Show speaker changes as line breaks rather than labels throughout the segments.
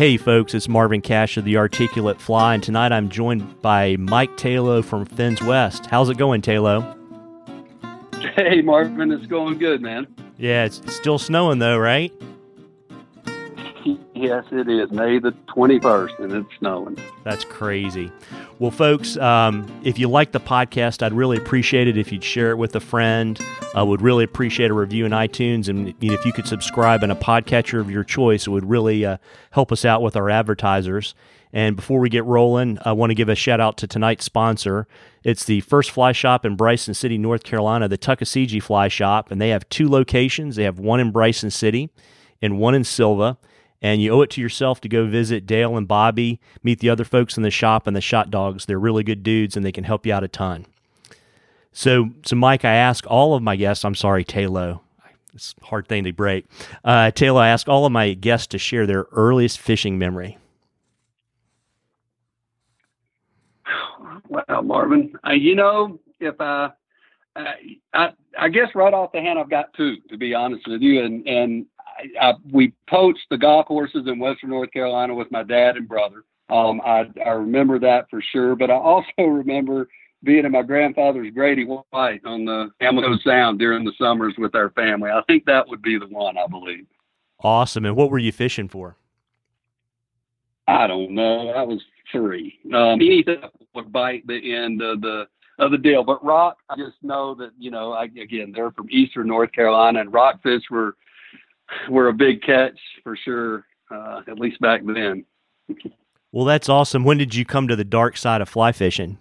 Hey, folks, it's Marvin Cash of the Articulate Fly, and tonight I'm joined by Mike Tayloe from Finns West. How's it going, Tayloe?
Hey, Marvin, it's going good, man.
Yeah, it's still snowing though, right?
Yes, it is. May the 21st, and it's snowing.
That's crazy. Well, folks, um, if you like the podcast, I'd really appreciate it if you'd share it with a friend. I would really appreciate a review in iTunes, and if you could subscribe in a podcatcher of your choice, it would really uh, help us out with our advertisers. And before we get rolling, I want to give a shout out to tonight's sponsor. It's the first fly shop in Bryson City, North Carolina, the Tuckasegee Fly Shop, and they have two locations. They have one in Bryson City and one in Sylva and you owe it to yourself to go visit Dale and Bobby, meet the other folks in the shop and the shot dogs. They're really good dudes and they can help you out a ton. So, so Mike, I ask all of my guests, I'm sorry, Tayloe. It's a hard thing to break. Uh, Tayloe, I ask all of my guests to share their earliest fishing memory.
Well, Marvin, uh, you know, if I, I, I guess right off the hand, I've got two, to be honest with you. And, and I, we poached the golf courses in Western North Carolina with my dad and brother. Um, I, I remember that for sure, but I also remember being in my grandfather's Grady White on the Hamilton Sound during the summers with our family. I think that would be the one, I believe.
Awesome. And what were you fishing for?
I don't know. I was three. Um, anything would bite the end of the of the deal. But rock, I just know that you know. I, again, they're from Eastern North Carolina, and rockfish were were a big catch for sure, uh, at least back then.
Well, that's awesome. When did you come to the dark side of fly fishing?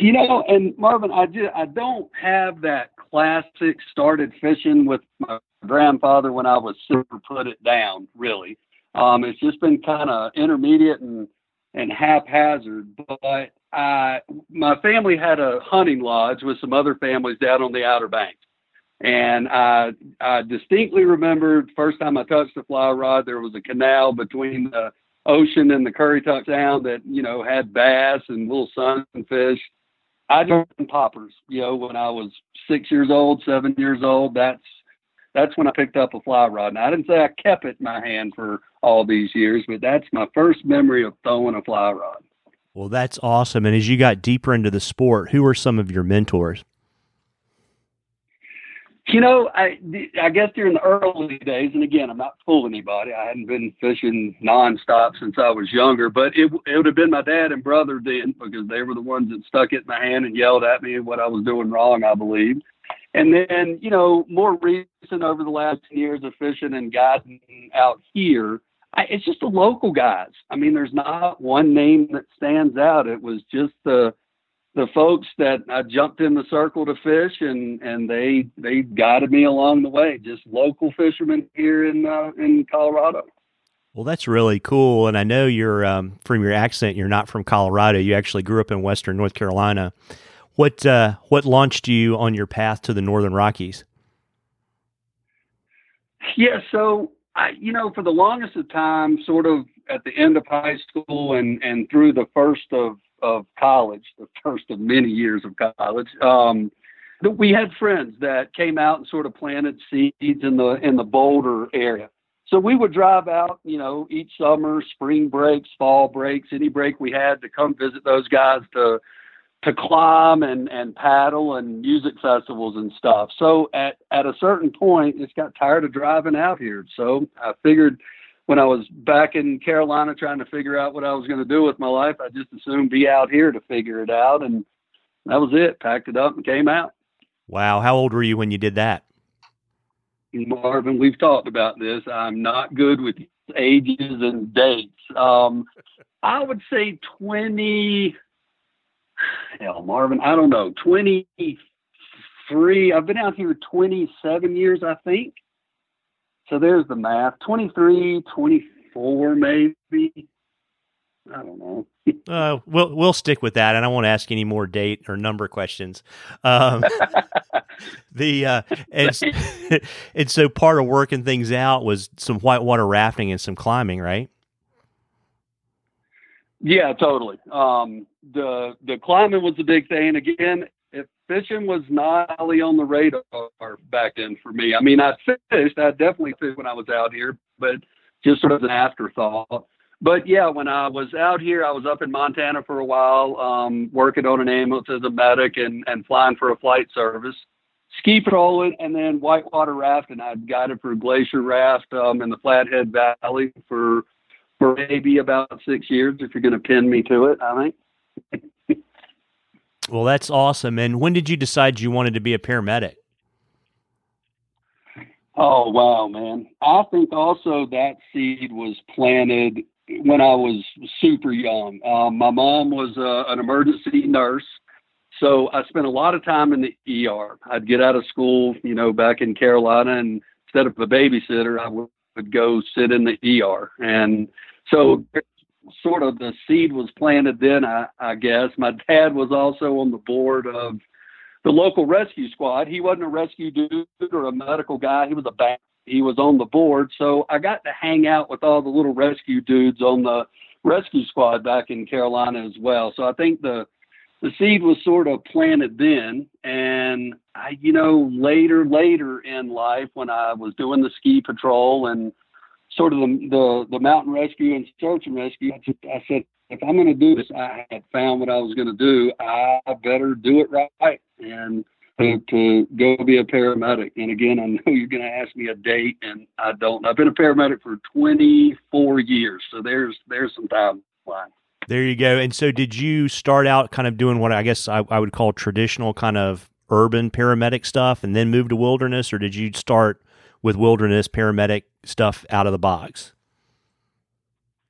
You know, and Marvin, I just I don't have that classic started fishing with my grandfather when I was super put it down. Really, um, it's just been kind of intermediate and and haphazard. But I, my family had a hunting lodge with some other families down on the Outer Banks, and I, I distinctly remember first time I touched the fly rod, there was a canal between the ocean and the Currituck Sound that, you know, had bass and little sunfish. I dropped poppers, you know, when I was six years old, seven years old. That's that's when I picked up a fly rod. And I didn't say I kept it in my hand for all these years, but that's my first memory of throwing a fly rod.
Well, that's awesome. And as you got deeper into the sport, who were some of your mentors?
You know, I I guess during the early days, and again, I'm not fooling anybody. I hadn't been fishing nonstop since I was younger, but it it would have been my dad and brother then because they were the ones that stuck it in my hand and yelled at me what I was doing wrong, I believe. And then, you know, more recent over the last ten years of fishing and guiding out here, I, it's just the local guys. I mean, there's not one name that stands out. It was just the the folks that I jumped in the circle to fish, and and they they guided me along the way. Just local fishermen here in uh, in Colorado.
Well, that's really cool, and I know you're um, from your accent. You're not from Colorado. You actually grew up in Western North Carolina. What uh, what launched you on your path to the Northern Rockies?
Yeah, so I, you know, for the longest of time, sort of at the end of high school and and through the first of of college, the first of many years of college, um, we had friends that came out and sort of planted seeds in the in the Boulder area. So we would drive out, you know, each summer, spring breaks, fall breaks, any break we had to come visit those guys to to climb and and paddle and music festivals and stuff. So at at a certain point, just got tired of driving out here. So I figured when I was back in Carolina trying to figure out what I was going to do with my life, I just assumed be out here to figure it out. And that was it. Packed it up and came out.
Wow. How old were you when you did that?
Marvin, we've talked about this. I'm not good with ages and dates. Um, I would say 20, hell, Marvin, I don't know, 23. I've been out here 27 years, I think. So there's the math 23, 24, maybe. I don't know.
uh, we'll we'll stick with that, and I won't ask any more date or number questions. Um, the uh, and, and so part of working things out was some whitewater rafting and some climbing, right?
Yeah, totally. Um, the the climbing was the big thing. Again, fishing was not really on the radar back then for me. I mean, I fished, I definitely fished when I was out here, but just sort of an afterthought. But yeah, when I was out here, I was up in Montana for a while, um, working on an ambulance as a medic and, and flying for a flight service, ski patrolling, and then whitewater rafting. I'd guided for glacier raft um, in the Flathead Valley for for maybe about six years. If you're going to pin me to it, I think.
Well, that's awesome. And when did you decide you wanted to be a paramedic?
Oh wow, man! I think also that seed was planted when I was super young. Um, my mom was uh, an emergency nurse, so I spent a lot of time in the ER. I'd get out of school, you know, back in Carolina, and instead of a babysitter, I would, would go sit in the ER. And so, sort of the seed was planted then, I, I guess. My dad was also on the board of the local rescue squad. He wasn't a rescue dude or a medical guy. He was a bank he was on the board. So I got to hang out with all the little rescue dudes on the rescue squad back in Carolina as well. So I think the the seed was sort of planted then and I you know later later in life when I was doing the ski patrol and sort of the the, the mountain rescue and search and rescue I, said if I'm going to do this I had found what I was going to do I better do it right and to, to go be a paramedic. And again, I know you're going to ask me a date, and I don't. I've been a paramedic for 24 years, so there's there's some timeline.
There you go. And so, did you start out kind of doing what I guess I, I would call traditional kind of urban paramedic stuff, and then move to wilderness, or did you start with wilderness paramedic stuff out of the box?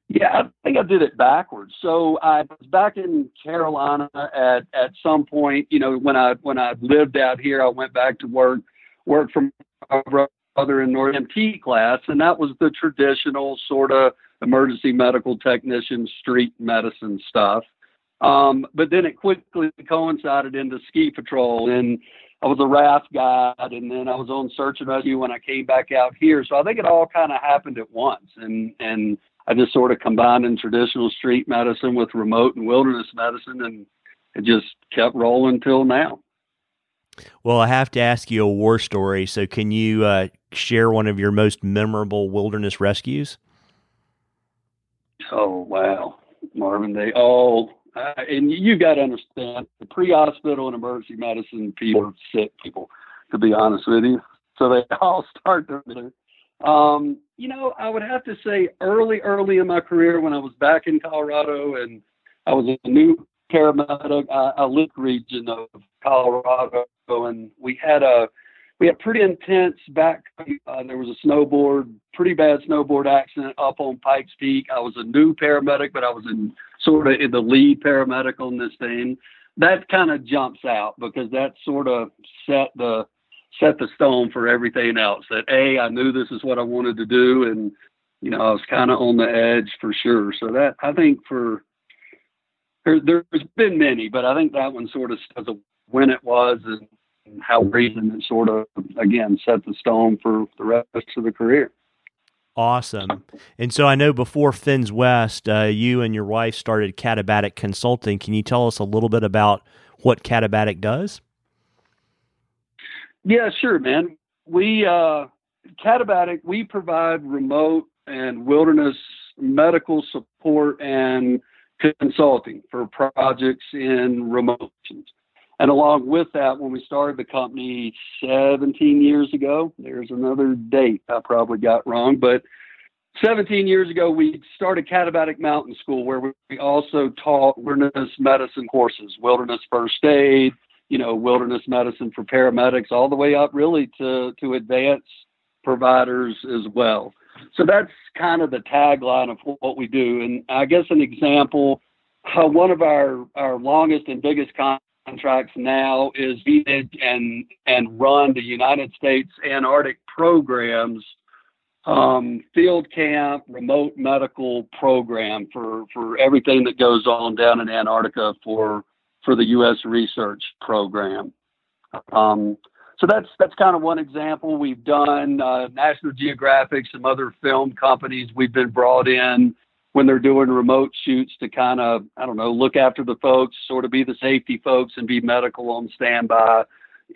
Yeah, I think I did it backwards. So I was back in Carolina at at some point. You know, when I when I lived out here, I went back to work work for my brother in North MT class, and that was the traditional sort of emergency medical technician, street medicine stuff. Um, but then it quickly coincided into ski patrol, and I was a raft guide, and then I was on search and rescue when I came back out here. So I think it all kind of happened at once, and and I just sort of combined in traditional street medicine with remote and wilderness medicine, and it just kept rolling till now.
Well, I have to ask you a war story. So, can you uh, share one of your most memorable wilderness rescues?
Oh wow, Marvin! They all uh, and you got to understand the pre-hospital and emergency medicine people are sick people, to be honest with you. So they all start there. Um, you know, I would have to say early, early in my career when I was back in Colorado and I was a new paramedic, I, I lived region of Colorado and we had a we had pretty intense back. Uh, there was a snowboard, pretty bad snowboard accident up on Pikes Peak. I was a new paramedic, but I was in sort of the lead paramedic on this thing. That kind of jumps out because that sort of set the set the stone for everything else. That a, I knew this is what I wanted to do, and you know, I was kind of on the edge for sure. So that I think for there, there's been many, but I think that one sort of a when it was and how reason it sort of again set the stone for the rest of the career.
Awesome. And so I know before Finns West, uh, you and your wife started Katabatic Consulting. Can you tell us a little bit about what Katabatic does?
Yeah, sure, man. We uh, Katabatic we provide remote and wilderness medical support and consulting for projects in remote regions. And along with that, when we started the company 17 years ago, there's another date I probably got wrong, but 17 years ago, we started Katabatic Mountain School, where we also taught wilderness medicine courses, wilderness first aid, you know, wilderness medicine for paramedics, all the way up really to, to advanced providers as well. So that's kind of the tagline of what we do. And I guess an example, uh, one of our, our longest and biggest contracts now is manage and, and run the United States Antarctic programs um, field camp, remote medical program for, for everything that goes on down in Antarctica for for the U.S. research program. Um, so that's that's kind of one example. We've done uh, National Geographic, some other film companies. We've been brought in when they're doing remote shoots to kind of I don't know look after the folks, sort of be the safety folks, and be medical on standby.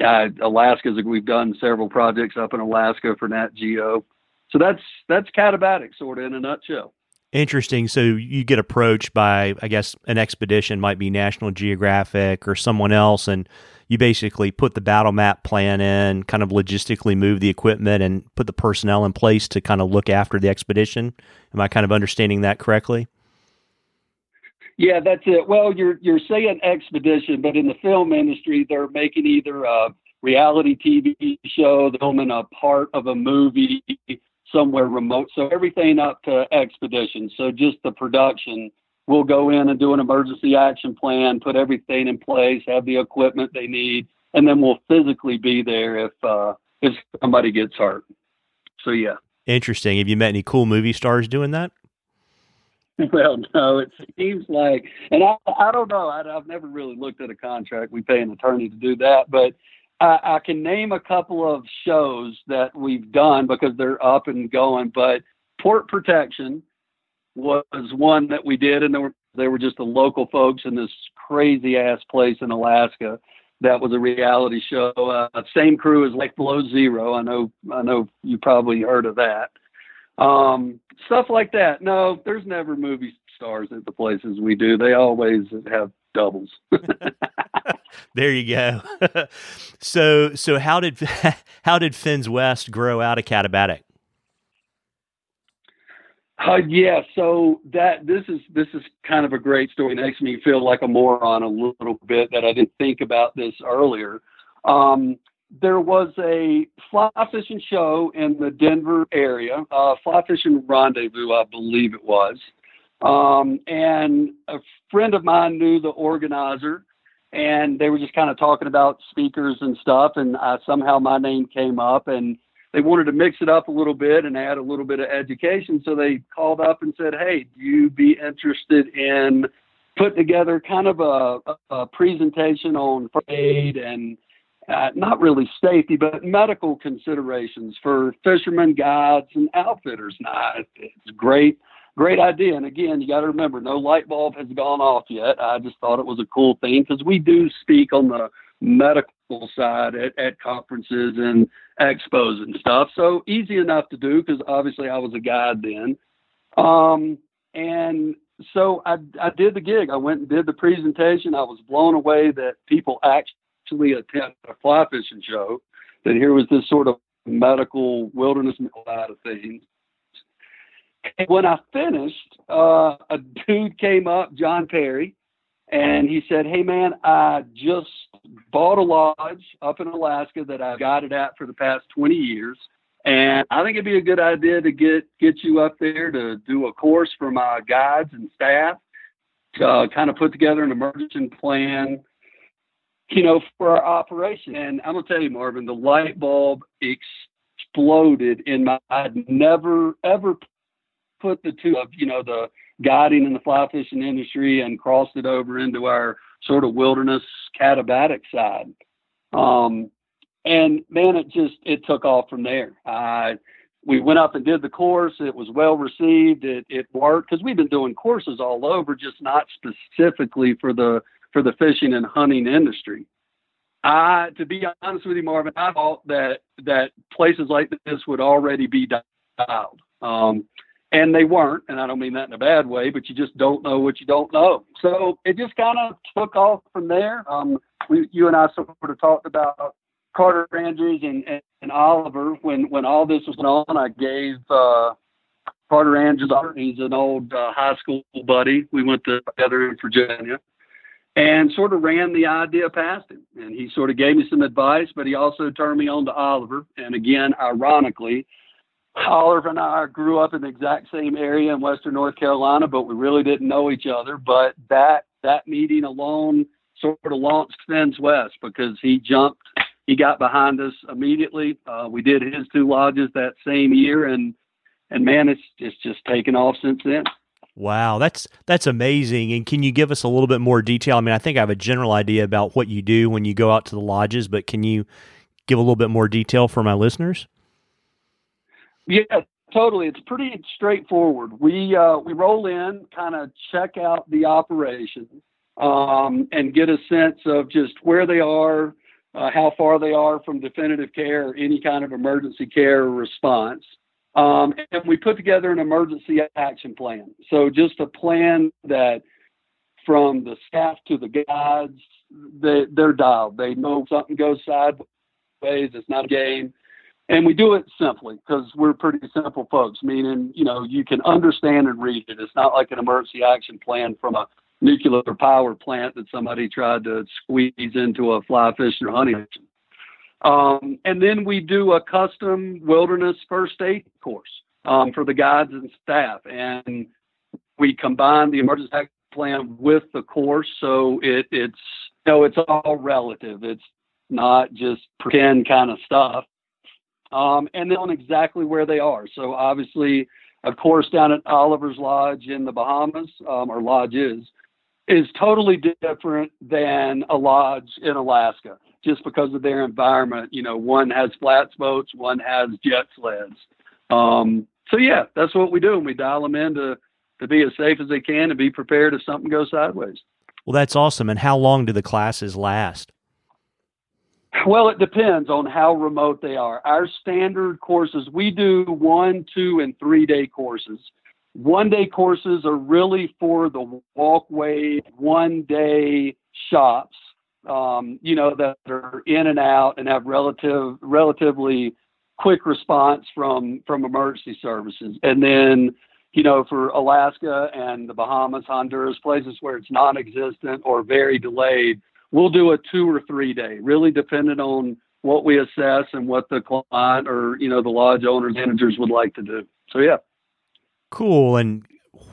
Uh, Alaska's we've done several projects up in Alaska for Nat Geo. so that's that's katabatic sort of in a nutshell.
Interesting. So you get approached by, I guess, an expedition might be National Geographic or someone else, and you basically put the battle map plan in, kind of logistically move the equipment and put the personnel in place to kind of look after the expedition. Am I kind of understanding that correctly?
Yeah, that's it. Well, you're you're saying expedition, but in the film industry, they're making either a reality TV show, they're filming a part of a movie somewhere remote. So everything up to expedition. So just the production, we'll go in and do an emergency action plan, put everything in place, have the equipment they need, and then we'll physically be there if uh, if somebody gets hurt. So yeah.
Interesting. Have you met any cool movie stars doing that?
Well, no, it seems like, and I, I don't know. I, I've never really looked at a contract. We pay an attorney to do that, but I, I can name a couple of shows that we've done because they're up and going. But Port Protection was one that we did, and they were they were just the local folks in this crazy ass place in Alaska. That was a reality show. Uh, same crew as Life Below Zero. I know. I know you probably heard of that. Um, stuff like that. No, there's never movie stars at the places we do. They always have doubles.
there you go. so, so how did how did Finns West grow out of Katabatic?
Uh, yeah, so that this is this is kind of a great story. It makes me feel like a moron a little bit that I didn't think about this earlier. Um, there was a fly fishing show in the Denver area, uh, fly fishing rendezvous, I believe it was. Um, and a friend of mine knew the organizer, and they were just kind of talking about speakers and stuff. And I, somehow my name came up, and they wanted to mix it up a little bit and add a little bit of education. So they called up and said, "Hey, do you be interested in putting together kind of a, a presentation on aid and uh, not really safety, but medical considerations for fishermen, guides, and outfitters. Now, it's great, great idea. And again, you got to remember, no light bulb has gone off yet. I just thought it was a cool thing because we do speak on the medical side at, at conferences and expos and stuff. So easy enough to do because obviously I was a guide then. Um, and so I, I did the gig. I went and did the presentation. I was blown away that people actually attend a fly fishing show, that here was this sort of medical wilderness side of things. And when I finished, uh, a dude came up, John Perry, and he said, Hey man, I just bought a lodge up in Alaska that I've guided at for the past 20 years. And I think it'd be a good idea to get, get you up there to do a course for my guides and staff to uh, kind of put together an emergency plan you know, for our operation. And I'm gonna tell you, Marvin, the light bulb exploded in my. I'd never ever put the two of you know the guiding in the fly fishing industry and crossed it over into our sort of wilderness katabatic side. Um, and man, it just it took off from there. I we went up and did the course. It was well received. It it worked because we've been doing courses all over, just not specifically for the for the fishing and hunting industry. I, to be honest with you, Marvin, I thought that that places like this would already be dialed, um, and they weren't. And I don't mean that in a bad way, but you just don't know what you don't know. So it just kind of took off from there. Um, we, you and I sort of talked about Carter Andrews and, and, and Oliver when when all this was going on. I gave uh, Carter Andrews, he's an old uh, high school buddy. We went together in Virginia and sort of ran the idea past him. And he sort of gave me some advice, but he also turned me on to Oliver. And again, ironically, Oliver and I grew up in the exact same area in Western North Carolina, but we really didn't know each other. But that that meeting alone sort of launched Finns West because he jumped, he got behind us immediately. Uh, we did his two lodges that same year, and and man, it's it's just taken off since then.
Wow, that's that's amazing. And can you give us a little bit more detail? I mean, I think I have a general idea about what you do when you go out to the lodges, but can you give a little bit more detail for my listeners?
Yeah, totally. It's pretty straightforward. We uh, we roll in, kind of check out the operation, um, and get a sense of just where they are, uh, how far they are from definitive care or any kind of emergency care response. Um, and we put together an emergency action plan. So just a plan that from the staff to the guides, they, they're dialed. They know something goes sideways. It's not a game. And we do it simply because we're pretty simple folks, meaning, you know, you can understand and read it. It's not like an emergency action plan from a nuclear power plant that somebody tried to squeeze into a fly fishing or hunting um, and then we do a custom wilderness first aid course um, for the guides and staff. And we combine the emergency action plan with the course. So it, it's, you know, it's all relative. It's not just pretend kind of stuff. Um, and then on exactly where they are. So obviously, of course down at Oliver's Lodge in the Bahamas, um, or lodge is, is totally different than a lodge in Alaska just because of their environment. You know, one has flats boats, one has jet sleds. Um, so yeah, that's what we do, and we dial them in to to be as safe as they can and be prepared if something goes sideways.
Well, that's awesome. And how long do the classes last?
Well, it depends on how remote they are. Our standard courses, we do one, two, and three day courses. One day courses are really for the walkway, one day shops um, you know, that are in and out and have relative relatively quick response from from emergency services. And then, you know, for Alaska and the Bahamas, Honduras, places where it's non-existent or very delayed, we'll do a two or three day, really dependent on what we assess and what the client or you know the lodge owners managers would like to do. So yeah.
Cool. And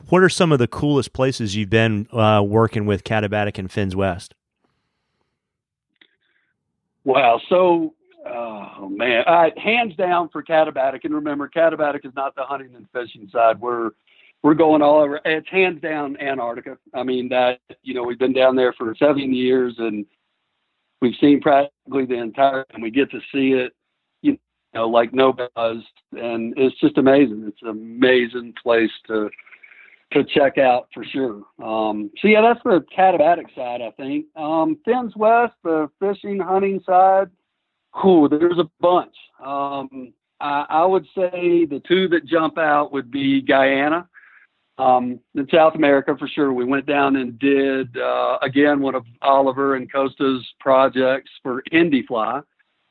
what are some of the coolest places you've been uh, working with Katabatic and Finns West?
Wow. So, oh man, hands down for Katabatic. And remember, Katabatic is not the hunting and fishing side. We're we're going all over. It's hands down Antarctica. I mean that you know we've been down there for seven years and we've seen practically the entire and we get to see it you know like no buzz and it's just amazing. It's an amazing place to to check out for sure. Um, so yeah, that's the Katabatic side, I think. Um, Finns West, the fishing, hunting side. Cool. There's a bunch. Um, I, I, would say the two that jump out would be Guyana. Um, in South America for sure. We went down and did uh, again one of Oliver and Costa's projects for Indifly.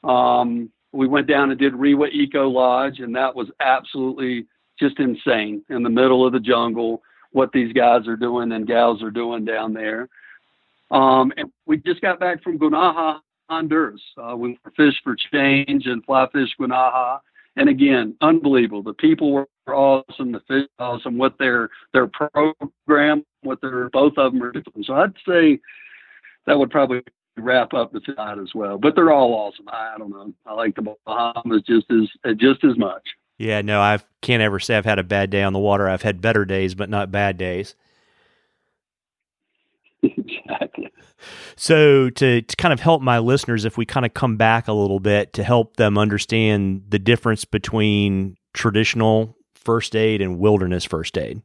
Um, we went down and did Rewa Eco Lodge, and that was absolutely just insane in the middle of the jungle what these guys are doing and gals are doing down there. Um, and we just got back from Guanaja, Honduras. Uh, we fished for change and fly fish Guanaja. And again, unbelievable. The people were awesome. The fish awesome. What their their program, what their both of them are doing. So I'd say that would probably wrap up the side as well. But they're all awesome. I, I don't know. I like the Bahamas just as just as much.
Yeah, no, I can't ever say I've had a bad day on the water. I've had better days, but not bad days.
Exactly.
So, to, to kind of help my listeners, if we kind of come back a little bit to help them understand the difference between traditional first aid and wilderness first aid.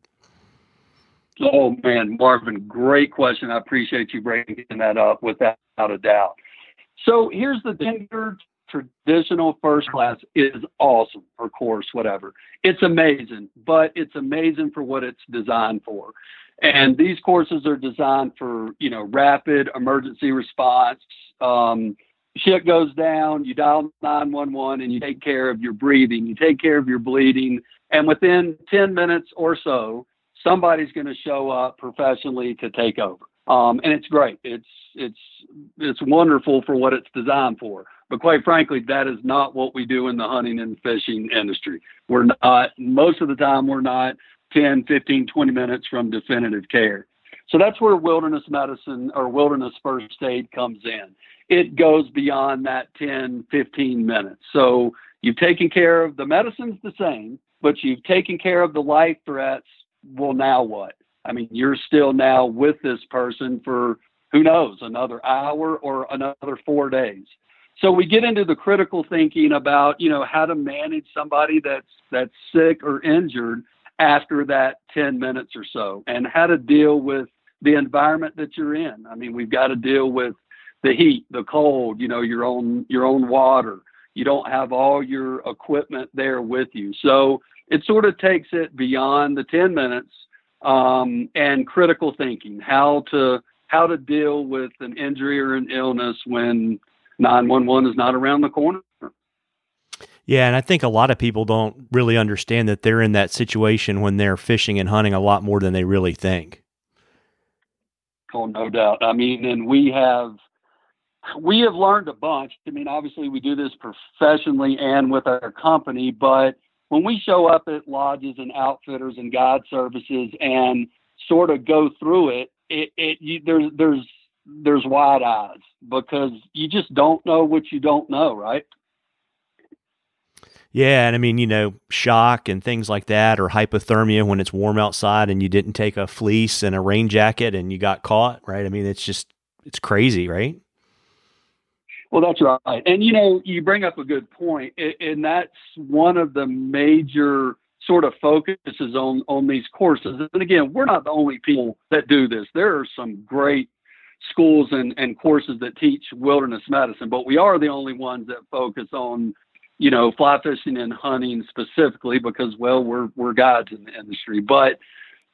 Oh, man, Marvin, great question. I appreciate you bringing that up without a doubt. So, here's the standard traditional first class is awesome or course whatever it's amazing but it's amazing for what it's designed for and these courses are designed for you know rapid emergency response um, shit goes down you dial 911 and you take care of your breathing you take care of your bleeding and within 10 minutes or so somebody's going to show up professionally to take over um, and it's great it's it's it's wonderful for what it's designed for but quite frankly, that is not what we do in the hunting and fishing industry. We're not, most of the time, we're not 10, 15, 20 minutes from definitive care. So that's where wilderness medicine or wilderness first aid comes in. It goes beyond that 10, 15 minutes. So you've taken care of the medicine's the same, but you've taken care of the life threats. Well, now what? I mean, you're still now with this person for who knows, another hour or another four days. So we get into the critical thinking about, you know, how to manage somebody that's that's sick or injured after that 10 minutes or so and how to deal with the environment that you're in. I mean, we've got to deal with the heat, the cold, you know, your own your own water. You don't have all your equipment there with you. So it sort of takes it beyond the 10 minutes um, and critical thinking, how to how to deal with an injury or an illness when 911 is not around the corner.
Yeah, and I think a lot of people don't really understand that they're in that situation when they're fishing and hunting a lot more than they really think.
Oh, no doubt. I mean, and we have we have learned a bunch. I mean, obviously we do this professionally and with our company, but when we show up at lodges and outfitters and guide services and sort of go through it, it, it you, there's there's there's wide eyes because you just don't know what you don't know, right?
Yeah, and I mean, you know, shock and things like that, or hypothermia when it's warm outside and you didn't take a fleece and a rain jacket and you got caught, right? I mean, it's just it's crazy, right?
Well, that's right. And you know, you bring up a good point, and that's one of the major sort of focuses on on these courses. And again, we're not the only people that do this. There are some great schools and, and courses that teach wilderness medicine, but we are the only ones that focus on you know, fly fishing and hunting specifically because, well, we're we're guides in the industry. But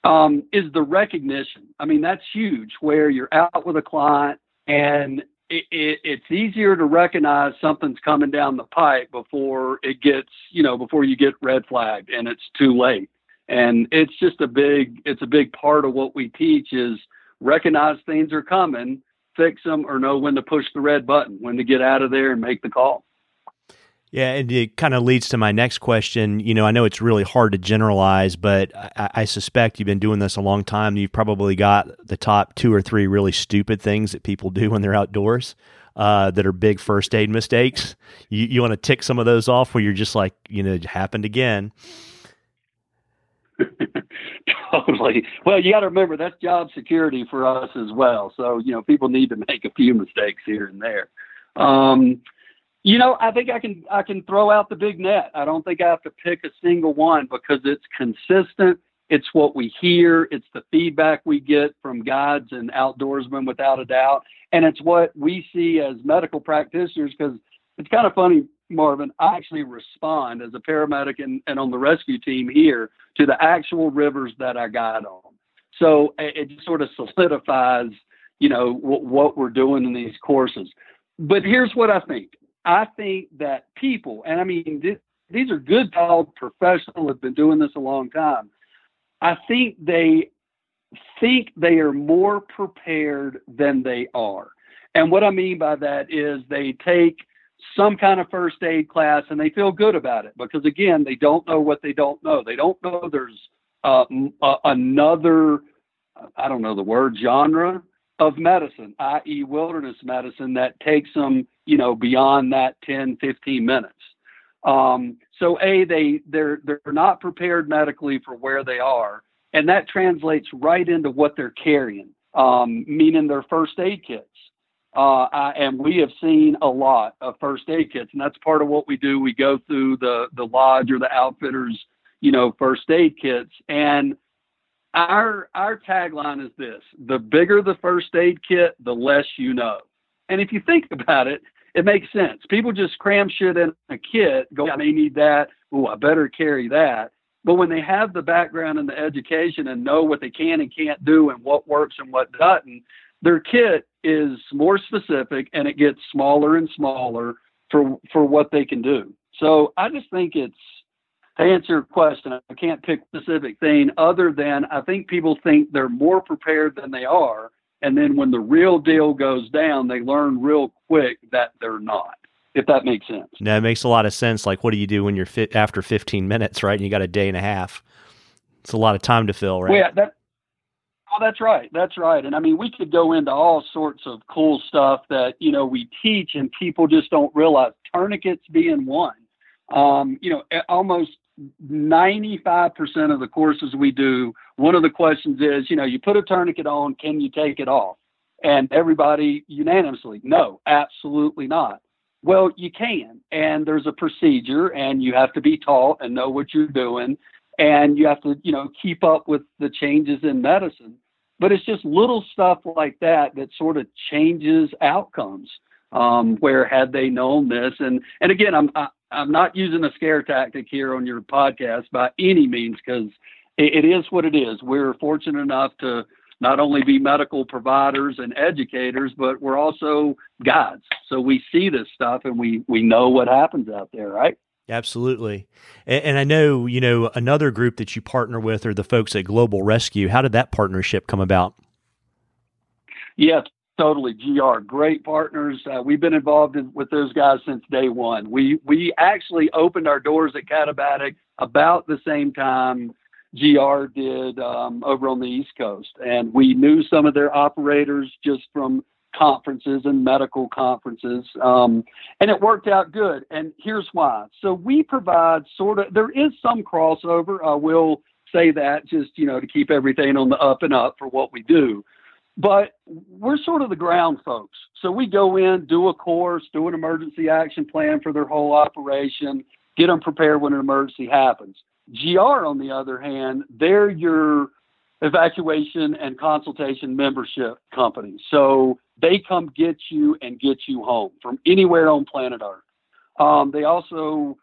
um, is the recognition? I mean, that's huge. Where you're out with a client and it, it, it's easier to recognize something's coming down the pipe before it gets, you know, before you get red flagged and it's too late. And it's just a big, it's a big part of what we teach is recognize things are coming, fix them, or know when to push the red button, when to get out of there and make the call.
Yeah, and it kind of leads to my next question. You know, I know it's really hard to generalize, but I, I, suspect you've been doing this a long time. You've probably got the top two or three really stupid things that people do when they're outdoors uh, that are big first aid mistakes. You, you want to tick some of those off where you're just like, you know, it happened again.
totally. Well, you got to remember that's job security for us as well. So, you know, people need to make a few mistakes here and there. Um, you know, I think I can I can throw out the big net. I don't think I have to pick a single one because it's consistent. It's what we hear. It's the feedback we get from guides and outdoorsmen without a doubt. And it's what we see as medical practitioners because it's kind of funny, Marvin. I actually respond as a paramedic and, and on the rescue team here to the actual rivers that I guide on. So it, it sort of solidifies, you know, w- what we're doing in these courses. But here's what I think I think that people, and I mean, this, these are good, solid professionals have been doing this a long time. I think they think they are more prepared than they are. And what I mean by that is they take some kind of first aid class and they feel good about it because, again, they don't know what they don't know. They don't know there's uh, another, I don't know the word, genre of medicine, i.e., wilderness medicine, that takes them, you know, beyond that 10, 15 minutes. Um, so, a they they're they're not prepared medically for where they are, and that translates right into what they're carrying, um, meaning their first aid kits. Uh, I, and we have seen a lot of first aid kits, and that's part of what we do. We go through the the lodge or the outfitters, you know, first aid kits, and our our tagline is this the bigger the first aid kit the less you know and if you think about it it makes sense. People just cram shit in a kit go i may need that. Oh i better carry that. But when they have the background and the education and know what they can and can't do and what works and what doesn't their kit is more specific and it gets smaller and smaller for for what they can do. So i just think it's to answer your question, I can't pick specific thing other than I think people think they're more prepared than they are. And then when the real deal goes down, they learn real quick that they're not, if that makes sense.
It makes a lot of sense. Like, what do you do when you're fit after 15 minutes, right? And you got a day and a half. It's a lot of time to fill, right?
Well, yeah, that, oh, that's right. That's right. And I mean, we could go into all sorts of cool stuff that, you know, we teach and people just don't realize tourniquets being one. Um, you know, almost 95% of the courses we do, one of the questions is, you know, you put a tourniquet on, can you take it off? And everybody unanimously, no, absolutely not. Well, you can, and there's a procedure, and you have to be taught and know what you're doing, and you have to, you know, keep up with the changes in medicine. But it's just little stuff like that that sort of changes outcomes. Um, where had they known this, and and again, I'm I, am i am not using a scare tactic here on your podcast by any means because it, it is what it is. We're fortunate enough to not only be medical providers and educators, but we're also guides. So we see this stuff and we we know what happens out there, right?
Absolutely. And, and, I know, you know, another group that you partner with are the folks at Global Rescue. How did that partnership come about?
Yeah, totally. GR, great partners. Uh, we've been involved in, with those guys since day one. We we actually opened our doors at Katabatic about the same time GR did um, over on the East Coast, and we knew some of their operators just from conferences and medical conferences, um, and it worked out good. And here's why. So we provide sort of there is some crossover. I will say that just you know to keep everything on the up and up for what we do. But we're sort of the ground folks. So we go in, do a course, do an emergency action plan for their whole operation, get them prepared when an emergency happens. GR, on the other hand, they're your evacuation and consultation membership company. So they come get you and get you home from anywhere on planet Earth. Um, they also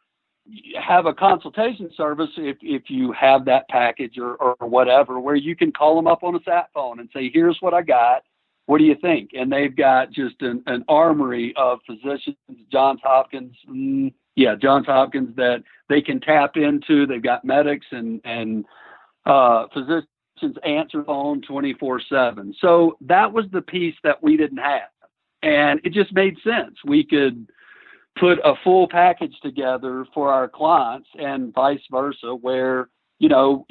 have a consultation service if, if you have that package or, or whatever, where you can call them up on a sat phone and say, here's what I got. What do you think? And they've got just an, an armory of physicians, Johns Hopkins, mm, yeah, Johns Hopkins that they can tap into. They've got medics and and uh, physicians answer phone 24 7. So that was the piece that we didn't have. And it just made sense. We could put a full package together for our clients and vice versa, where, you know,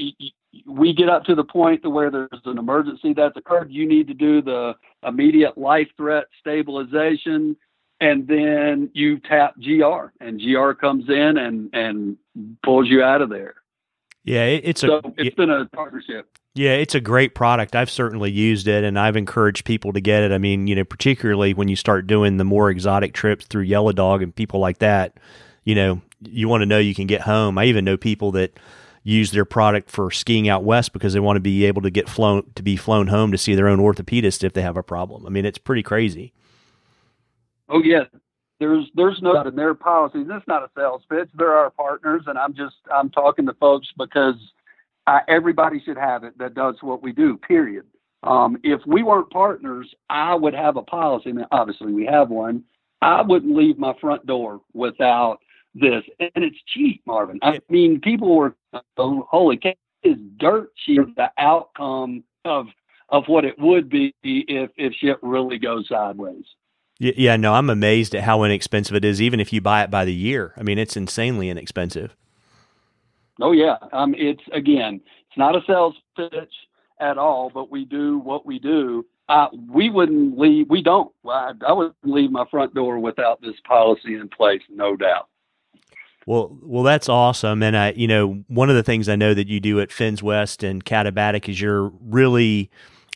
we get up to the point to where there's an emergency that's occurred. You need to do the immediate life threat stabilization and then you tap GR, and GR comes in and and pulls you out of there.
Yeah, it's
so
a
it's been a partnership.
Yeah, it's a great product. I've certainly used it, and I've encouraged people to get it. I mean, you know, particularly when you start doing the more exotic trips through Yellow Dog and people like that, you know, you want to know you can get home. I even know people that use their product for skiing out west because they want to be able to get flown to be flown home to see their own orthopedist if they have a problem. I mean, it's pretty crazy.
Oh yeah, there's there's no in their policies. It's not a sales pitch. They're our partners, and I'm just I'm talking to folks because I, everybody should have it that does what we do. Period. Um, if we weren't partners, I would have a policy. And obviously, we have one. I wouldn't leave my front door without this, and it's cheap, Marvin. I mean, people were oh, holy cow, is dirt cheap. The outcome of of what it would be if if shit really goes sideways.
Yeah, no, I'm amazed at how inexpensive it is, even if you buy it by the year. I mean, it's insanely inexpensive.
Oh yeah, um, it's again, it's not a sales pitch at all, but we do what we do. Uh, we wouldn't leave. We don't. I, I wouldn't leave my front door without this policy in place, no doubt.
Well, well, that's awesome. And I, you know, one of the things I know that you do at Finns West and Katabatic is you're really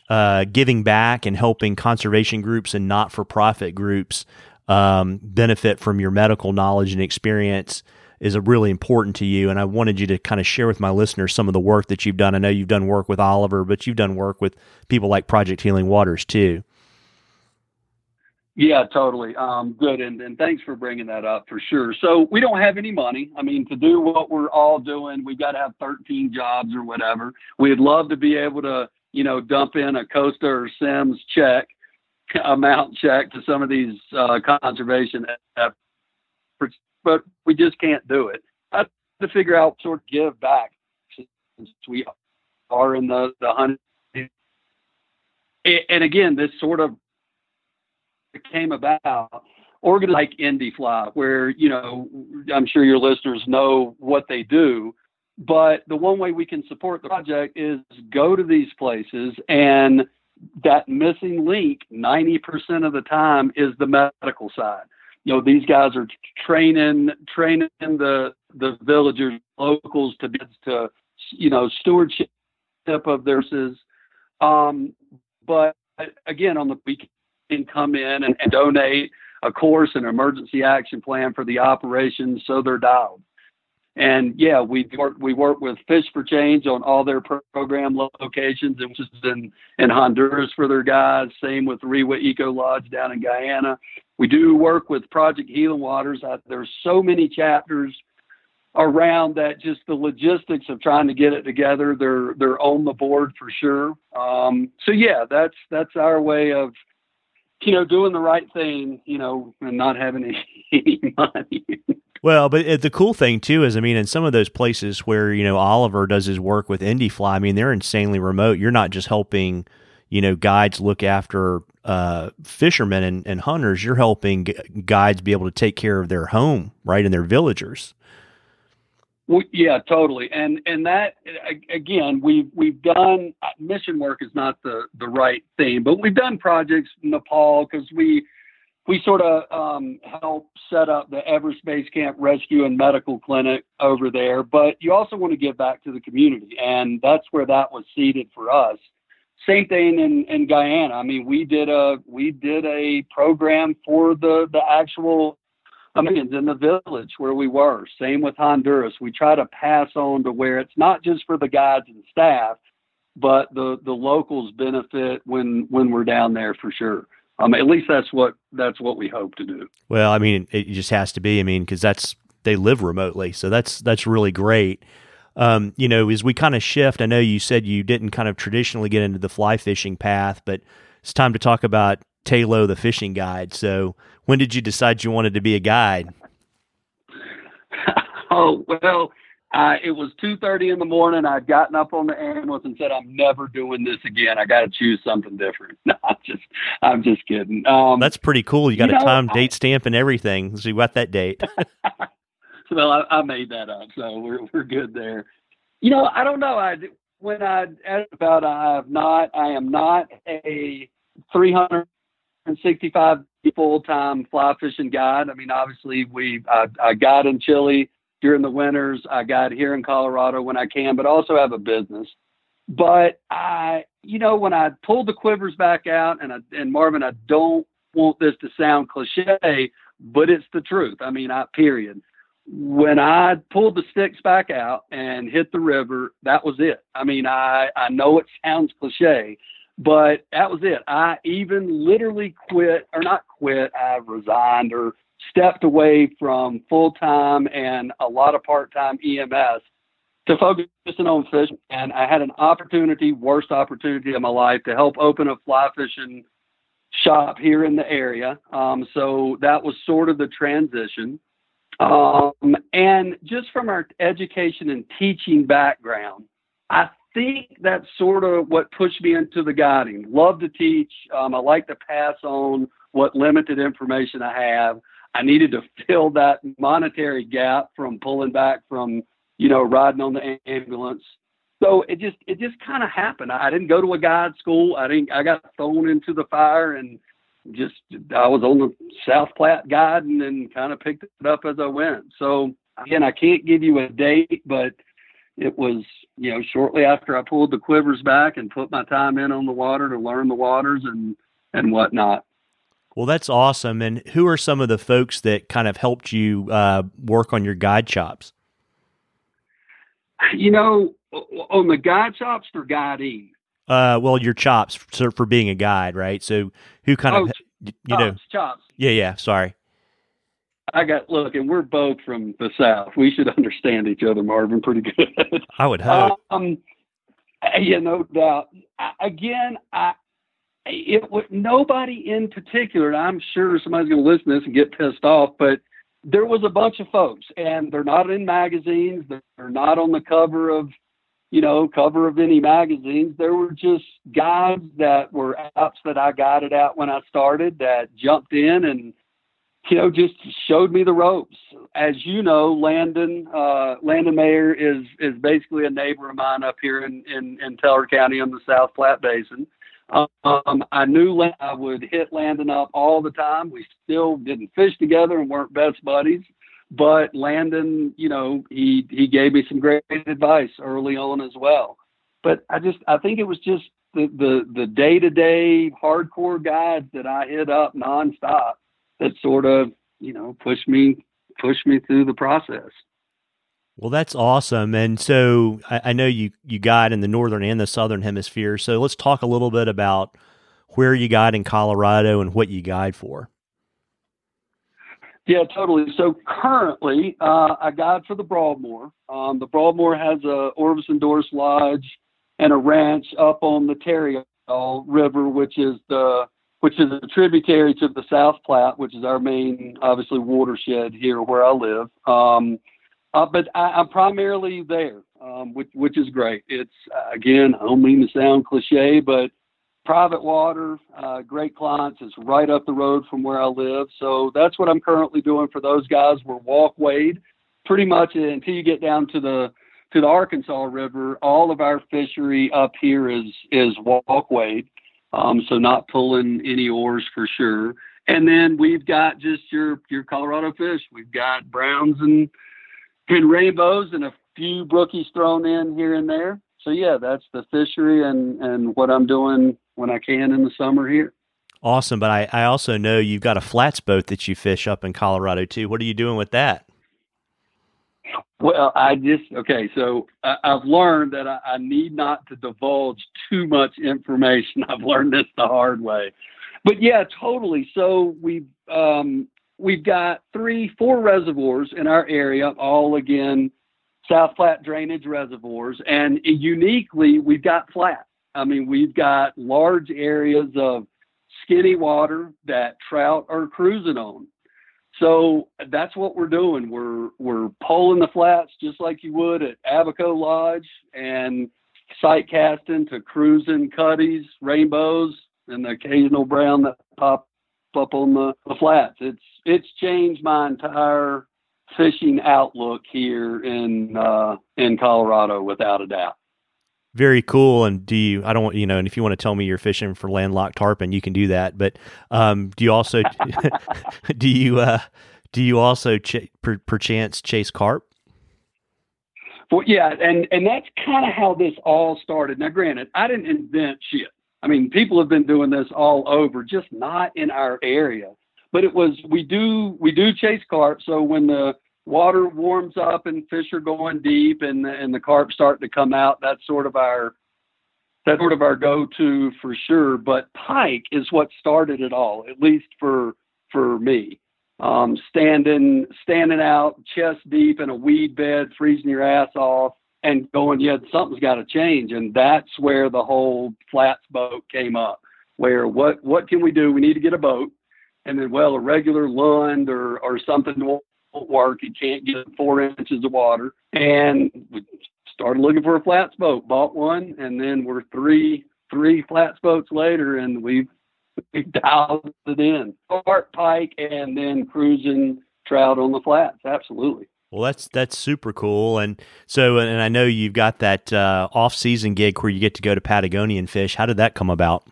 uh, giving back and helping conservation groups and not for profit groups um, benefit from your medical knowledge and experience is really important to you. And I wanted you to kind of share with my listeners some of the work that you've done. I know you've done work with Oliver, but you've done work with people like Project Healing Waters too.
Yeah, totally. Um, good. And, and thanks for bringing that up for sure. So we don't have any money. I mean, to do what we're all doing, we've got to have 13 jobs or whatever. We'd love to be able to you know, dump in a Costa or Sims check, amount check to some of these uh, conservation efforts, but we just can't do it. I have to figure out sort of give back since we are in the the hunting. And again, this sort of came about organized like Indifly, where you know I'm sure your listeners know what they do, but the one way we can support the project is go to these places and that missing link 90% of the time is the medical side. You know, these guys are training training the the villagers, locals to to you know stewardship of their um, but again, on the we can come in and, and donate a course and emergency action plan for the operations so they're dialed. And yeah, we work we work with Fish for Change on all their program locations, which is in in Honduras for their guys. Same with Rewa Eco Lodge down in Guyana. we do work with Project Healing Waters. I, there's so many chapters around that. Just the logistics of trying to get it together. They're they're on the board for sure. Um, so yeah, that's that's our way of you know doing the right thing. You know, and not having any, any money.
Well, but uh, the cool thing too is, I mean, in some of those places where you know Oliver does his work with Indifly, I mean, they're insanely remote. You're not just helping, you know, guides look after uh, fishermen and, and, hunters. You're helping guides be able to take care of their home, right, and their villagers.
Well, yeah, totally. And and that again, we've we've done uh, mission work is not the the right thing, but we've done projects in Nepal because we we sort of um, help set up the Everest Base Camp Rescue and Medical Clinic over there. But you also want to give back to the community, and that's where that was seeded for us. Same thing in, in Guyana. I mean, we did a we did a program for the the actual Americans in the village where we were. Same with Honduras. We try to pass on to where it's not just for the guides and staff, but the the locals benefit when when we're down there for sure. Um, at least that's what that's what we hope to do.
Well, I mean, it just has to be. I mean, because that's they live remotely, so that's that's really great. Um, you know, as we kind of shift, I know you said you didn't kind of traditionally get into the fly fishing path, but it's time to talk about Tayloe, the fishing guide. So, when did you decide you wanted to be a guide?
oh well, uh, it was 2.30 in the morning. I'd gotten up on the ambulance and said, I'm never doing this again. I got to choose something different. No, I'm just, I'm just kidding. Um,
That's pretty cool. You got you a know, time, I, date stamp and everything. So you got that date.
well, I, I, made that up. So we're, we're good there. You know, I don't know. I, when I asked about, I have not, I am not a 365 full-time fly fishing guide. I mean, obviously we, I, I guide in Chile during the winters. I got here in Colorado when I can, but also have a business. But I, you know, when I pulled the quivers back out, and I, and Marvin, I don't want this to sound cliche, but it's the truth. I mean, I period. When I pulled the sticks back out and hit the river, that was it. I mean, I I know it sounds cliche, but that was it. I even literally quit, or not quit. I resigned or stepped away from full time and a lot of part time EMS to focusing on fishing. And I had an opportunity, worst opportunity of my life, to help open a fly fishing shop here in the area. Um, so that was sort of the transition. Um, and just from our education and teaching background, I think that's sort of what pushed me into the guiding. Love to teach. Um, I like to pass on what limited information I have. I needed to fill that monetary gap from pulling back from, you know, riding on the ambulance. So it just it just kind of happened. I didn't go to a guide school. I didn't. I got thrown into the fire and just I was on the South Platte guide and then kind of picked it up as I went. So again, I can't give you a date, but it was you know shortly after I pulled the quivers back and put my time in on the water to learn the waters and and whatnot.
Well, that's awesome. And who are some of the folks that kind of helped you uh, work on your guide chops?
You know, on the guide chops or guiding?
Uh, well, your chops for, for being a guide, right? So who kind oh, of, you chops, know,
chops.
Yeah, yeah. Sorry.
I got look, and we're both from the south. We should understand each other, Marvin, pretty good.
I would hope.
Um, yeah, no doubt. I, again, I it was nobody in particular. I'm sure somebody's going to listen to this and get pissed off, but there was a bunch of folks, and they're not in magazines. They're not on the cover of, you know, cover of any magazines. There were just guys that were apps that I guided out when I started that jumped in and, you know, just showed me the ropes. As you know, Landon, uh, Landon Mayer is is basically a neighbor of mine up here in in, in Teller County on the South Platte Basin um, I knew I would hit Landon up all the time. We still didn't fish together and weren't best buddies, but Landon, you know, he he gave me some great advice early on as well. But I just I think it was just the the the day to day hardcore guides that I hit up nonstop that sort of you know pushed me pushed me through the process.
Well, that's awesome. And so I, I, know you, you guide in the northern and the southern hemisphere. So let's talk a little bit about where you guide in Colorado and what you guide for.
Yeah, totally. So currently, uh, I guide for the Broadmoor. Um, the Broadmoor has a Orvis endorsed Lodge and a ranch up on the Tarryall River, which is the which is a tributary to the South Platte, which is our main, obviously, watershed here where I live. Um, uh, but I, am primarily there, um, which, which is great. It's again, I don't mean to sound cliche, but private water, uh, great clients. It's right up the road from where I live. So that's what I'm currently doing for those guys. We're walk wade pretty much until you get down to the to the Arkansas River. All of our fishery up here is is walk wade. Um, so not pulling any oars for sure. And then we've got just your your Colorado fish. We've got browns and and rainbows and a few brookies thrown in here and there. So yeah, that's the fishery and and what I'm doing when I can in the summer here.
Awesome. But I, I also know you've got a flats boat that you fish up in Colorado too. What are you doing with that?
Well, I just, okay, so I, have learned that I, I need not to divulge too much information. I've learned this the hard way. But yeah, totally. So we've, um, we've got three, four reservoirs in our area, all again, South Platte drainage reservoirs. And uniquely, we've got flat. I mean, we've got large areas of skinny water that trout are cruising on. So that's what we're doing. We're we're pulling the flats just like you would at Abaco Lodge and sight casting to cruising cutties, rainbows, and the occasional brown that pop up on the, the flats. It's it's changed my entire fishing outlook here in uh, in Colorado without a doubt
very cool. And do you? I don't want you know. And if you want to tell me you're fishing for landlocked tarpon, you can do that. But um, do you also do you uh, do you also ch- per, perchance chase carp?
Well, yeah, and and that's kind of how this all started. Now, granted, I didn't invent shit. I mean, people have been doing this all over, just not in our area. But it was we do we do chase carp. So when the water warms up and fish are going deep and and the carp start to come out. That's sort of our that's sort of our go-to for sure. But pike is what started it all, at least for for me. Um, standing standing out chest deep in a weed bed, freezing your ass off, and going, yeah, something's got to change. And that's where the whole flats boat came up. Where what what can we do? We need to get a boat, and then well, a regular Lund or or something won't work. You can't get four inches of water. And we started looking for a flats boat, bought one, and then we're three three flats boats later, and we've we dialed it in. Carp, pike, and then cruising trout on the flats. Absolutely.
Well, that's that's super cool, and so and I know you've got that uh, off season gig where you get to go to Patagonia and fish. How did that come about?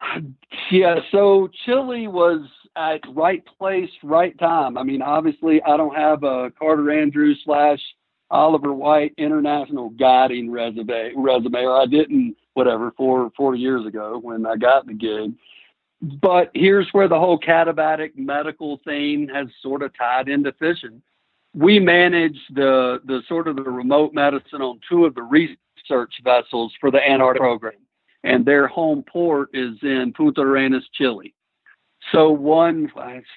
Yeah, so Chile was at right place, right time. I mean, obviously, I don't have a Carter Andrews slash Oliver White international guiding resume, resume, or I didn't, whatever, four four years ago when I got the gig. But here's where the whole katabatic medical thing has sort of tied into fishing. We manage the the sort of the remote medicine on two of the research vessels for the Antarctic program, and their home port is in Punta Arenas, Chile. So one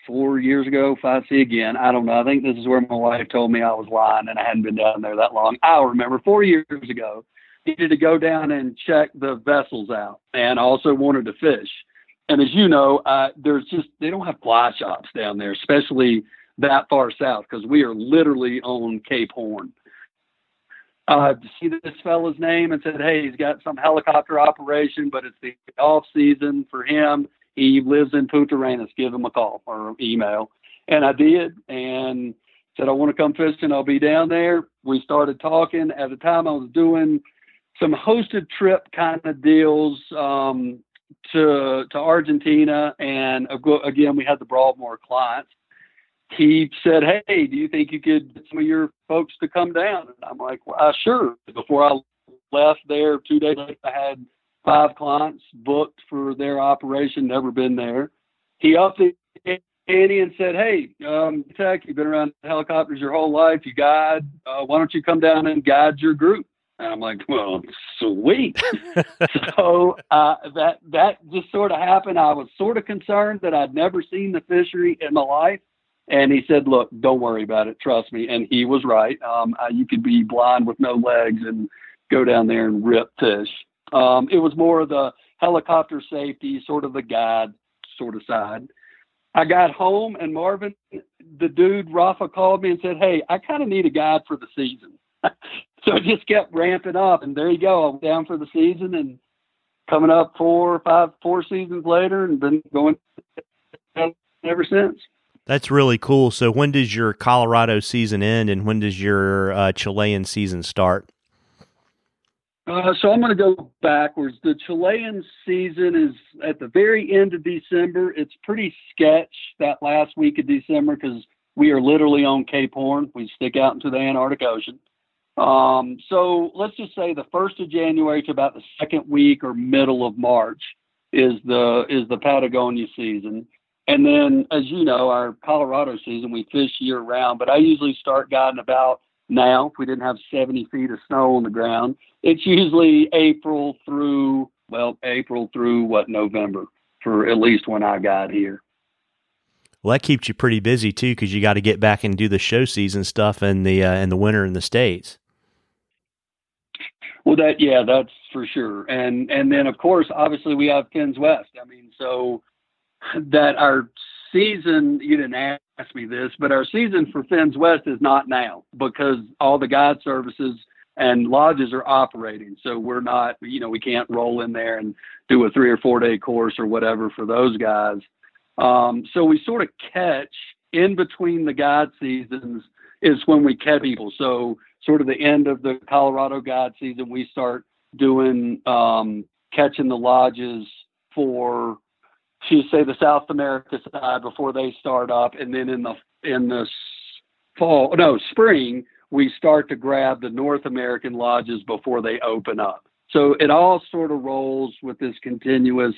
four years ago, five see again. I don't know. I think this is where my wife told me I was lying and I hadn't been down there that long. I remember four years ago, needed to go down and check the vessels out, and also wanted to fish. And as you know, uh, there's just they don't have fly shops down there, especially that far south, because we are literally on Cape Horn. Uh, to see this fellow's name and said, hey, he's got some helicopter operation, but it's the off season for him he lives in Punta Arenas. Give him a call or email. And I did and said, I want to come fishing. I'll be down there. We started talking. At the time, I was doing some hosted trip kind of deals um, to to Argentina. And again, we had the Broadmoor clients. He said, Hey, do you think you could get some of your folks to come down? And I'm like, well, sure. Before I left there, two days later, I had five clients booked for their operation, never been there. He upped the ante and said, Hey, um, Tech, you've been around helicopters your whole life. You guide. Uh, why don't you come down and guide your group? And I'm like, well, sweet. so uh, that that just sort of happened. I was sort of concerned that I'd never seen the fishery in my life. And he said, look, don't worry about it. Trust me. And he was right. Um, you could be blind with no legs and go down there and rip fish. Um, it was more of the helicopter safety, sort of the guide sort of side. I got home and Marvin, the dude Rafa called me and said, Hey, I kind of need a guide for the season. so it just kept ramping up and there you go. I'm down for the season and coming up four or five, four seasons later and been going ever since.
That's really cool. So when does your Colorado season end and when does your uh, Chilean season start?
Uh, so I'm going to go backwards. The Chilean season is at the very end of December. It's pretty sketch that last week of December because we are literally on Cape Horn. We stick out into the Antarctic Ocean. Um, so let's just say the first of January to about the second week or middle of March is the is the Patagonia season. And then, as you know, our Colorado season we fish year round. But I usually start guiding about now if we didn't have 70 feet of snow on the ground. It's usually April through, well, April through what, November for at least when I got here.
Well, that keeps you pretty busy too, because you got to get back and do the show season stuff in the uh, in the winter in the states.
Well, that yeah, that's for sure, and and then of course, obviously, we have Finns West. I mean, so that our season, you didn't ask me this, but our season for Finns West is not now because all the guide services and lodges are operating. So we're not, you know, we can't roll in there and do a three or four day course or whatever for those guys. Um, so we sort of catch in between the guide seasons is when we catch people. So sort of the end of the Colorado guide season, we start doing um, catching the lodges for to say the South America side before they start up, and then in the in the fall, no spring, we start to grab the North American lodges before they open up. So it all sort of rolls with this continuous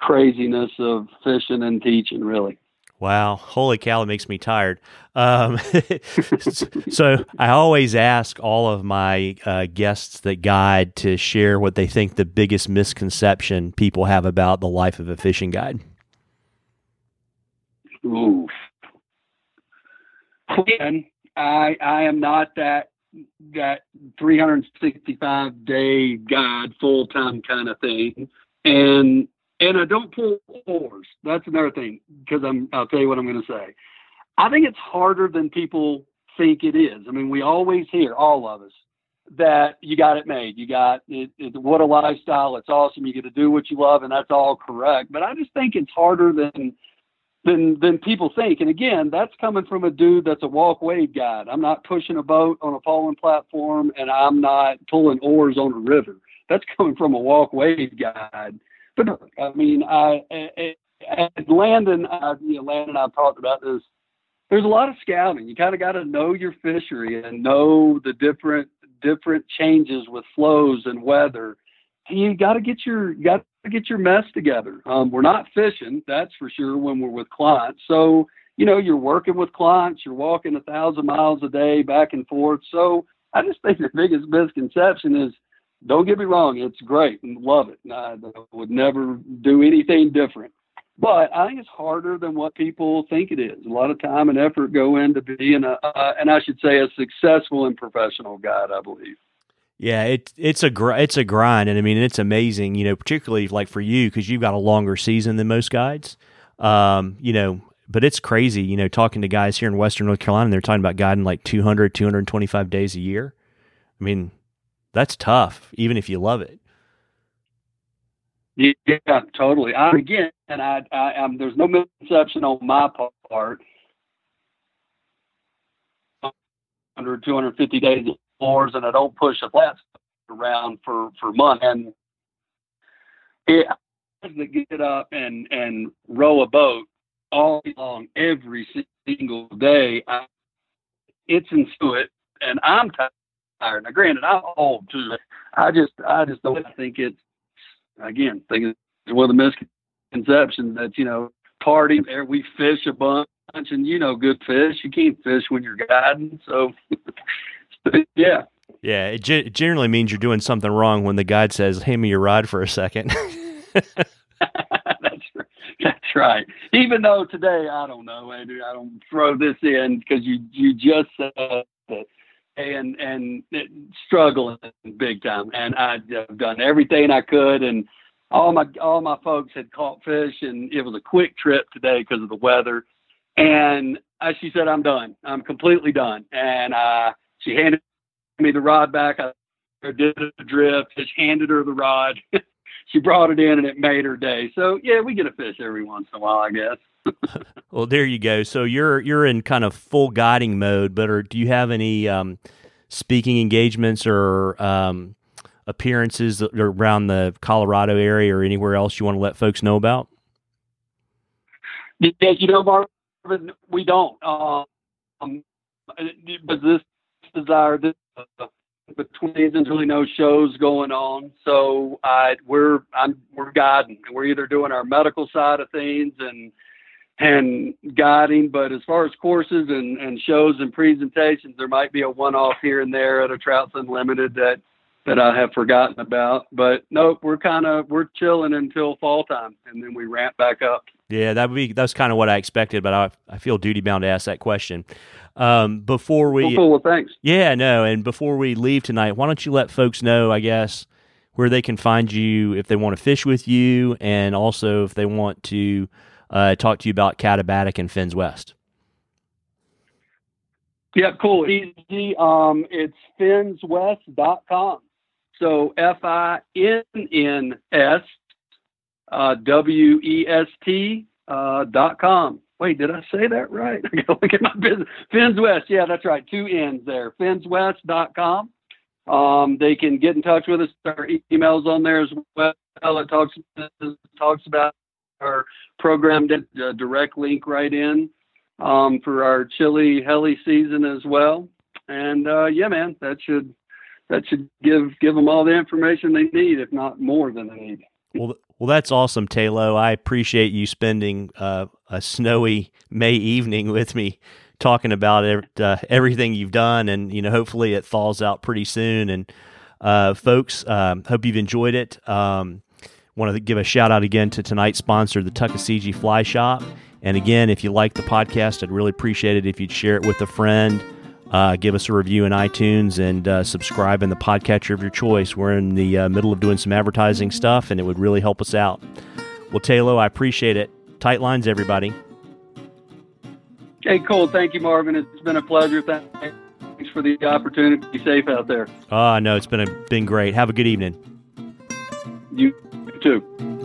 craziness of fishing and teaching, really.
Wow, holy cow, it makes me tired. Um, so I always ask all of my uh, guests that guide to share what they think the biggest misconception people have about the life of a fishing guide.
Oof. Again, I I am not that that 365 day guide full time kind of thing, and and I don't pull oars. That's another thing because I'm. I'll tell you what I'm going to say. I think it's harder than people think it is. I mean, we always hear, all of us, that you got it made. You got it, it, what a lifestyle. It's awesome. You get to do what you love, and that's all correct. But I just think it's harder than than than people think. And again, that's coming from a dude that's a walk wade guide. I'm not pushing a boat on a poling platform, and I'm not pulling oars on a river. That's coming from a walk wade guide but I mean, I, I, I Landon, I, you know, Landon, I've talked about this. There's a lot of scouting. You kind of got to know your fishery and know the different different changes with flows and weather. And You got to get your got to get your mess together. Um, we're not fishing, that's for sure, when we're with clients. So you know, you're working with clients. You're walking a thousand miles a day back and forth. So I just think the biggest misconception is don't get me wrong, it's great and love it. I would never do anything different. But I think it's harder than what people think it is. A lot of time and effort go into being a, uh, and I should say, a successful and professional guide. I believe.
Yeah, it's it's a gr- it's a grind, and I mean it's amazing. You know, particularly like for you because you've got a longer season than most guides. Um, you know, but it's crazy. You know, talking to guys here in Western North Carolina, they're talking about guiding like 200, 225 days a year. I mean, that's tough, even if you love it.
Yeah, totally. I, again, and I, I, am there's no misconception on my part. 100, 250 days of floors, and I don't push a flat around for for months. And it, to get up and and row a boat all long every single day. I, it's into it, and I'm tired tired. Now, granted, I'm old too. I just, I just don't think it's. Again, think it's one of the misconceptions that you know, party there we fish a bunch, and you know, good fish. You can't fish when you're guiding, so yeah.
Yeah, it, ge- generally means you're doing something wrong when the guide says, "Hand me your rod for a second.
that's that's right. Even though today I don't know, Andrew, I don't throw this in because you you just said and and struggling big time, and I've done everything I could, and all my all my folks had caught fish, and it was a quick trip today because of the weather, and I, she said I'm done, I'm completely done, and uh, she handed me the rod back. I did a drift, just handed her the rod. she brought it in and it made her day. So yeah, we get a fish every once in a while, I guess.
Well, there you go. So you're you're in kind of full guiding mode, but are, do you have any um, speaking engagements or um, appearances around the Colorado area or anywhere else you want to let folks know about?
You know, Marvin, we don't. Um, but this desire, this uh, between there's really no shows going on. So I we're I'm we're guiding. We're either doing our medical side of things and and guiding, but as far as courses and, and shows and presentations, there might be a one off here and there at a Trouts Unlimited that that I have forgotten about. But nope, we're kind of we're chilling until fall time, and then we ramp back up.
Yeah, that would be that's kind of what I expected, but I I feel duty bound to ask that question. Um, before we,
well, cool. well, thanks.
Yeah, no, and before we leave tonight, why don't you let folks know, I guess, where they can find you if they want to fish with you, and also if they want to uh, talk to you about Katabatic and Finns West.
Yeah, cool. Easy. Um, it's finnswest.com. So F I N N S uh, W E S T uh, dot com. Wait, did I say that right? I gotta look at my business. Finns West, yeah, that's right. Two N's there. Finnswest.com. Um, they can get in touch with us. Our emails on there as well. It talks talks about our program. Uh, direct link right in um, for our Chile heli season as well. And uh, yeah, man, that should that should give give them all the information they need, if not more than they need.
Well, well, that's awesome, Tayloe. I appreciate you spending uh, a snowy May evening with me, talking about uh, everything you've done, and you know, hopefully it thaws out pretty soon. And uh, folks, um, hope you've enjoyed it. Um, Want to give a shout out again to tonight's sponsor, the Tuckasegee Fly Shop. And again, if you like the podcast, I'd really appreciate it if you'd share it with a friend. Uh, give us a review in iTunes and uh, subscribe in the podcatcher of your choice. We're in the uh, middle of doing some advertising stuff, and it would really help us out. Well, Tayloe, I appreciate it. Tight lines, everybody.
Hey, cool. Thank you, Marvin. It's been a pleasure. Thanks for the opportunity. Be safe out there.
Ah, no, it's been a, been great. Have a good evening.
You too.